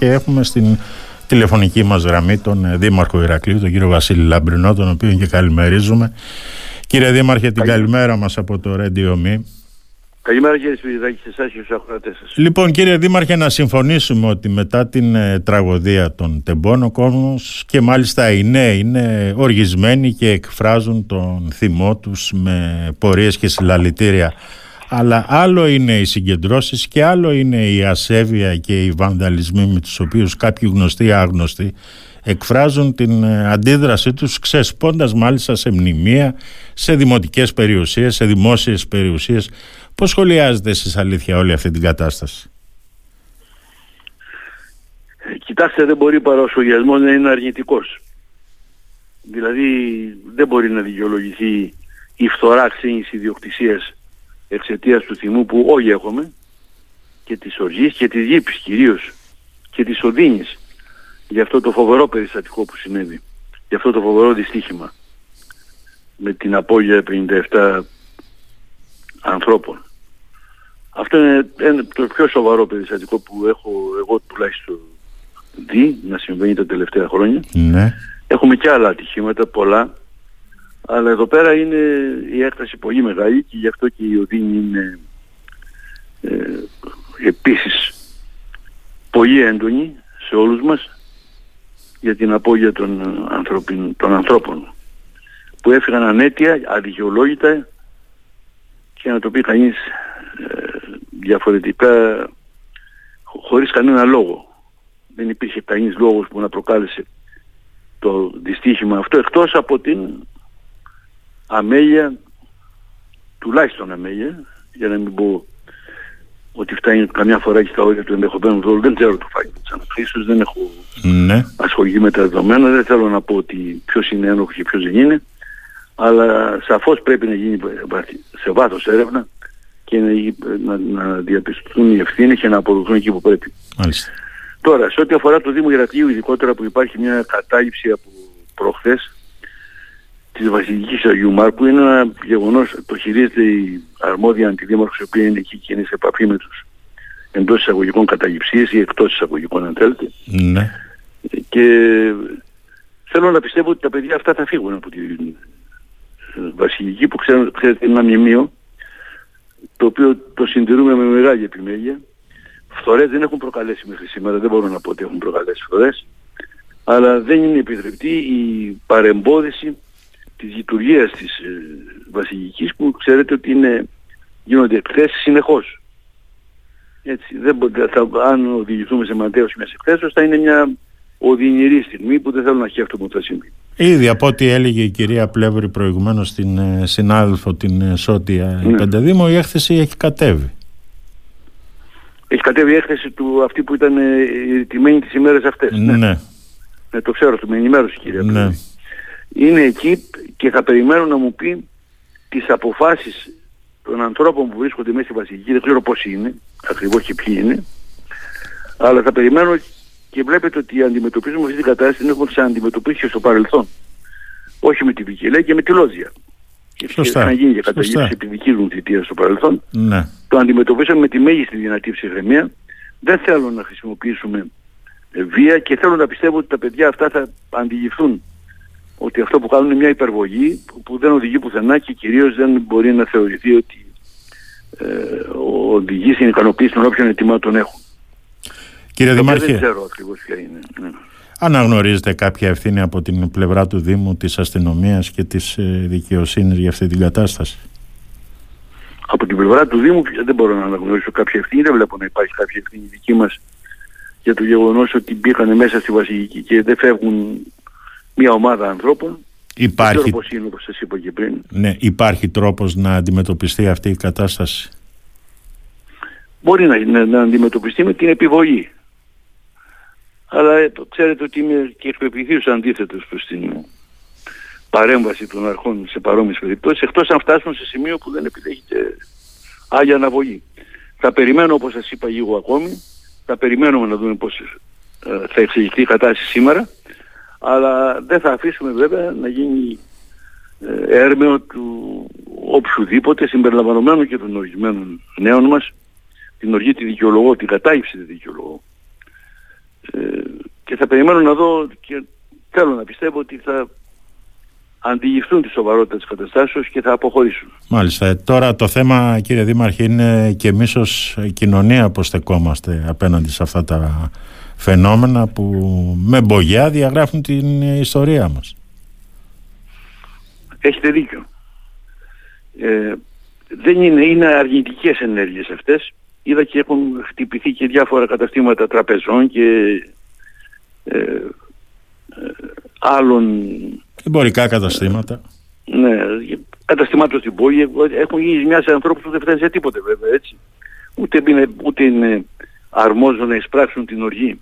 Και έχουμε στην τηλεφωνική μας γραμμή τον ε, Δήμαρχο Ηρακλείου, τον κύριο Βασίλη Λαμπρινό, τον οποίο και καλημερίζουμε. Κύριε Δήμαρχε, την καλημέρα μας από το Radio Me. Καλημέρα κύριε Σπυριδάκη, σε εσάς και στους ακροατές σας. Λοιπόν κύριε Δήμαρχε να συμφωνήσουμε ότι μετά την ε, τραγωδία των τεμπών ο κόσμος και μάλιστα οι νέοι είναι οργισμένοι και εκφράζουν τον θυμό τους με πορείες και συλλαλητήρια αλλά άλλο είναι οι συγκεντρώσεις και άλλο είναι η ασέβεια και οι βανδαλισμοί με τους οποίους κάποιοι γνωστοί ή άγνωστοι εκφράζουν την ε, αντίδρασή τους ξεσπώντας μάλιστα σε μνημεία, σε δημοτικές περιουσίες, σε δημόσιες περιουσίες. Πώς σχολιάζετε εσείς αλήθεια όλη αυτή την κατάσταση; Ε, κοιτάξτε δεν μπορεί παρά ο σχολιασμός να είναι αρνητικός. Δηλαδή δεν μπορεί να δικαιολογηθεί η φθορά ξένης ιδιοκτησίας εξαιτίας του θυμού που όλοι έχουμε και της οργής και της γήπης κυρίως και της οδύνης για αυτό το φοβερό περιστατικό που συνέβη για αυτό το φοβερό δυστύχημα με την απώλεια 57 ανθρώπων. Αυτό είναι το πιο σοβαρό περιστατικό που έχω εγώ τουλάχιστον δει να συμβαίνει τα τελευταία χρόνια. Ναι. Έχουμε και άλλα ατυχήματα, πολλά, αλλά εδώ πέρα είναι η έκταση πολύ μεγάλη και γι' αυτό και η οδύνη είναι ε, επίσης πολύ έντονη σε όλους μας για την απώλεια των, των ανθρώπων που έφυγαν ανέτεια, αδικαιολόγητα και να το πει κανείς ε, διαφορετικά χωρίς κανένα λόγο. Δεν υπήρχε κανείς λόγος που να προκάλεσε το δυστύχημα αυτό εκτός από την αμέλεια, τουλάχιστον αμέλεια, για να μην πω ότι φτάνει καμιά φορά και στα όρια του ενδεχομένου δόλου. Δεν ξέρω το φάκελο της ανακρίσεως, δεν έχω ναι. ασχοληθεί με τα δεδομένα, δεν θέλω να πω ότι ποιος είναι ένοχος και ποιος δεν είναι, αλλά σαφώς πρέπει να γίνει σε βάθος έρευνα και να, να, να διαπιστωθούν οι ευθύνες και να αποδοθούν εκεί που πρέπει. Μάλιστα. Τώρα, σε ό,τι αφορά το Δήμο Ηρακλείου, ειδικότερα που υπάρχει μια κατάληψη από προχθές, της Βασιλικής Αγίου Μάρκου είναι ένα γεγονός, το χειρίζεται η αρμόδια αντιδήμαρχος η οποία είναι εκεί και είναι σε επαφή με τους εντός εισαγωγικών καταληψίες ή εκτός εισαγωγικών αν θέλετε. Ναι. Και θέλω να πιστεύω ότι τα παιδιά αυτά θα φύγουν από τη Βασιλική που ξέρετε, ξέρετε είναι ένα μνημείο το οποίο το συντηρούμε με μεγάλη επιμέλεια. Φθορές δεν έχουν προκαλέσει μέχρι σήμερα, δεν μπορώ να πω ότι έχουν προκαλέσει φθορές, αλλά δεν είναι επιτρεπτή η παρεμπόδιση της λειτουργίας της ε, βασιλικής που ξέρετε ότι είναι, γίνονται εκθέσεις συνεχώς. Έτσι, δεν, θα, αν οδηγηθούμε σε μαντέωση μιας εκθέσεως θα είναι μια οδυνηρή στιγμή που δεν θέλω να σκέφτομαι ότι θα συμβεί. Ήδη από ό,τι έλεγε η κυρία Πλεύρη προηγουμένως στην ε, συνάδελφο την ε, Σότια ναι. Πενταδήμο η έκθεση έχει κατέβει. Έχει κατέβει η έκθεση του αυτή που ήταν η τιμένη τις ημέρες αυτές. Ναι. ναι. ναι το ξέρω, το με ενημέρωσε η κυρία ναι είναι εκεί και θα περιμένω να μου πει τις αποφάσεις των ανθρώπων που βρίσκονται μέσα στη Βασιλική, δεν ξέρω πώς είναι, ακριβώς και ποιοι είναι, αλλά θα περιμένω και βλέπετε ότι αντιμετωπίζουμε αυτή την κατάσταση την έχουμε αντιμετωπίσει και στο παρελθόν. Όχι με τη Βικελέ και με τη Λόζια. Σωστά. Να γίνει και καταγγείληση επί δική μου θητείας στο παρελθόν. Ναι. Το αντιμετωπίσαμε με τη μέγιστη δυνατή ψυχραιμία. Δεν θέλω να χρησιμοποιήσουμε βία και θέλω να πιστεύω ότι τα παιδιά αυτά θα αντιληφθούν ότι αυτό που κάνουν είναι μια υπερβολή που δεν οδηγεί πουθενά και κυρίως δεν μπορεί να θεωρηθεί ότι ε, οδηγεί στην ικανοποίηση των όποιων ετοιμάτων έχουν. Κύριε Δημάρχη, δεν ξέρω ακριβώς ποια είναι. Ναι. Αναγνωρίζετε κάποια ευθύνη από την πλευρά του Δήμου, της αστυνομίας και της ε, δικαιοσύνης για αυτή την κατάσταση; Από την πλευρά του Δήμου δεν μπορώ να αναγνωρίσω κάποια ευθύνη, δεν βλέπω να υπάρχει κάποια ευθύνη δική μας για το γεγονός ότι μπήκαν μέσα στη Βασιλική και δεν φεύγουν μια ομάδα ανθρώπων. Υπάρχει, πώς είναι, όπως σας είπα και πριν. Ναι, υπάρχει τρόπος να αντιμετωπιστεί αυτή η κατάσταση; Μπορεί να, να, να αντιμετωπιστεί με την επιβολή. Αλλά ε, ξέρετε ότι είμαι και εκπεπιθείως αντίθετος προς την παρέμβαση των αρχών σε παρόμοιες περιπτώσεις, εκτός αν φτάσουν σε σημείο που δεν επιδέχεται άλλη αναβολή. Θα περιμένω όπως σας είπα λίγο ακόμη, θα περιμένουμε να δούμε πώς ε, θα εξελιχθεί η κατάσταση σήμερα αλλά δεν θα αφήσουμε βέβαια να γίνει ε, έρμεο του οποιοδήποτε συμπεριλαμβανομένου και των ορισμένων νέων μας την οργή τη δικαιολογώ, την κατάγυψη τη δικαιολογώ. Ε, και θα περιμένω να δω και θέλω να πιστεύω ότι θα αντιληφθούν τη σοβαρότητα της καταστάσεως και θα αποχωρήσουν. Μάλιστα. Ε, τώρα το θέμα κύριε Δήμαρχε είναι και εμείς ως κοινωνία πως στεκόμαστε απέναντι σε αυτά τα φαινόμενα που με μπογιά διαγράφουν την ιστορία μας. Έχετε δίκιο. Ε, δεν είναι, είναι αρνητικές ενέργειες αυτές. Είδα και έχουν χτυπηθεί και διάφορα καταστήματα τραπεζών και ε, ε, άλλων... Εμπορικά καταστήματα. Ναι, καταστημάτων στην πόλη έχουν γίνει μια σε ανθρώπους που δεν φτάνει σε τίποτε βέβαια έτσι. Ούτε είναι, ούτε είναι αρμόζω να εισπράξουν την οργή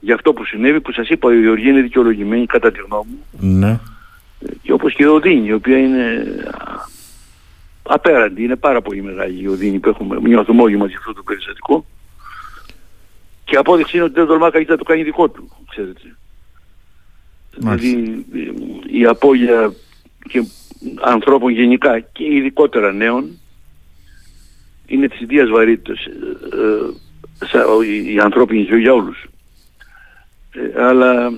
για αυτό που συνέβη που σας είπα η οργή είναι δικαιολογημένη κατά τη γνώμη μου. Ναι. Και όπως και η Οδύνη η οποία είναι απέραντη, είναι πάρα πολύ μεγάλη η Οδύνη που έχουμε, νιώθουμε όλοι μαζί αυτό το περιστατικό. Και απόδειξη είναι ότι δεν τολμά καλύτερα να το κάνει δικό του, ξέρετε. Δηλαδή η απώλεια και ανθρώπων γενικά και ειδικότερα νέων είναι της ίδιας βαρύτητας ε, ε, η ανθρώπινη ζωή για όλους. Ε, αλλά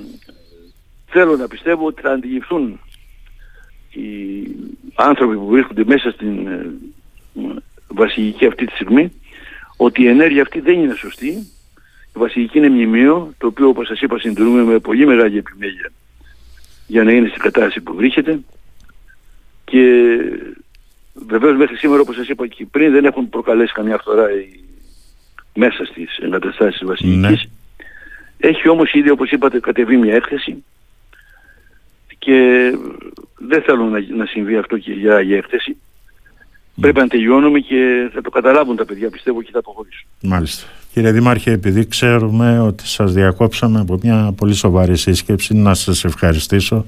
θέλω να πιστεύω ότι θα αντιληφθούν οι άνθρωποι που βρίσκονται μέσα στην ε, βασιλική αυτή τη στιγμή ότι η ενέργεια αυτή δεν είναι σωστή. Η βασιλική είναι μνημείο, το οποίο όπως σας είπα συντηρούμε με πολύ μεγάλη επιμέλεια για να είναι στην κατάσταση που βρίσκεται και βεβαίως μέχρι σήμερα όπως σας είπα και πριν δεν έχουν προκαλέσει καμιά φθορά μέσα στις εγκαταστάσεις της βασιλικής. Ναι. Έχει όμως ήδη όπως είπατε κατεβεί μια έκθεση και δεν θέλω να, να συμβεί αυτό και για, για έκθεση. Mm. Πρέπει να τελειώνουμε και θα το καταλάβουν τα παιδιά πιστεύω και θα αποχωρήσουν. Μάλιστα. Κύριε Δήμαρχε, επειδή ξέρουμε ότι σας διακόψαμε από μια πολύ σοβαρή σύσκεψη, να σας ευχαριστήσω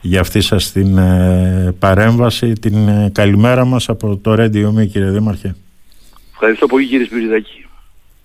για αυτή σας την ε, παρέμβαση, την ε, καλημέρα μας από το Radio Me, κύριε Δήμαρχε. Ευχαριστώ πολύ κύριε Σπυριδάκη.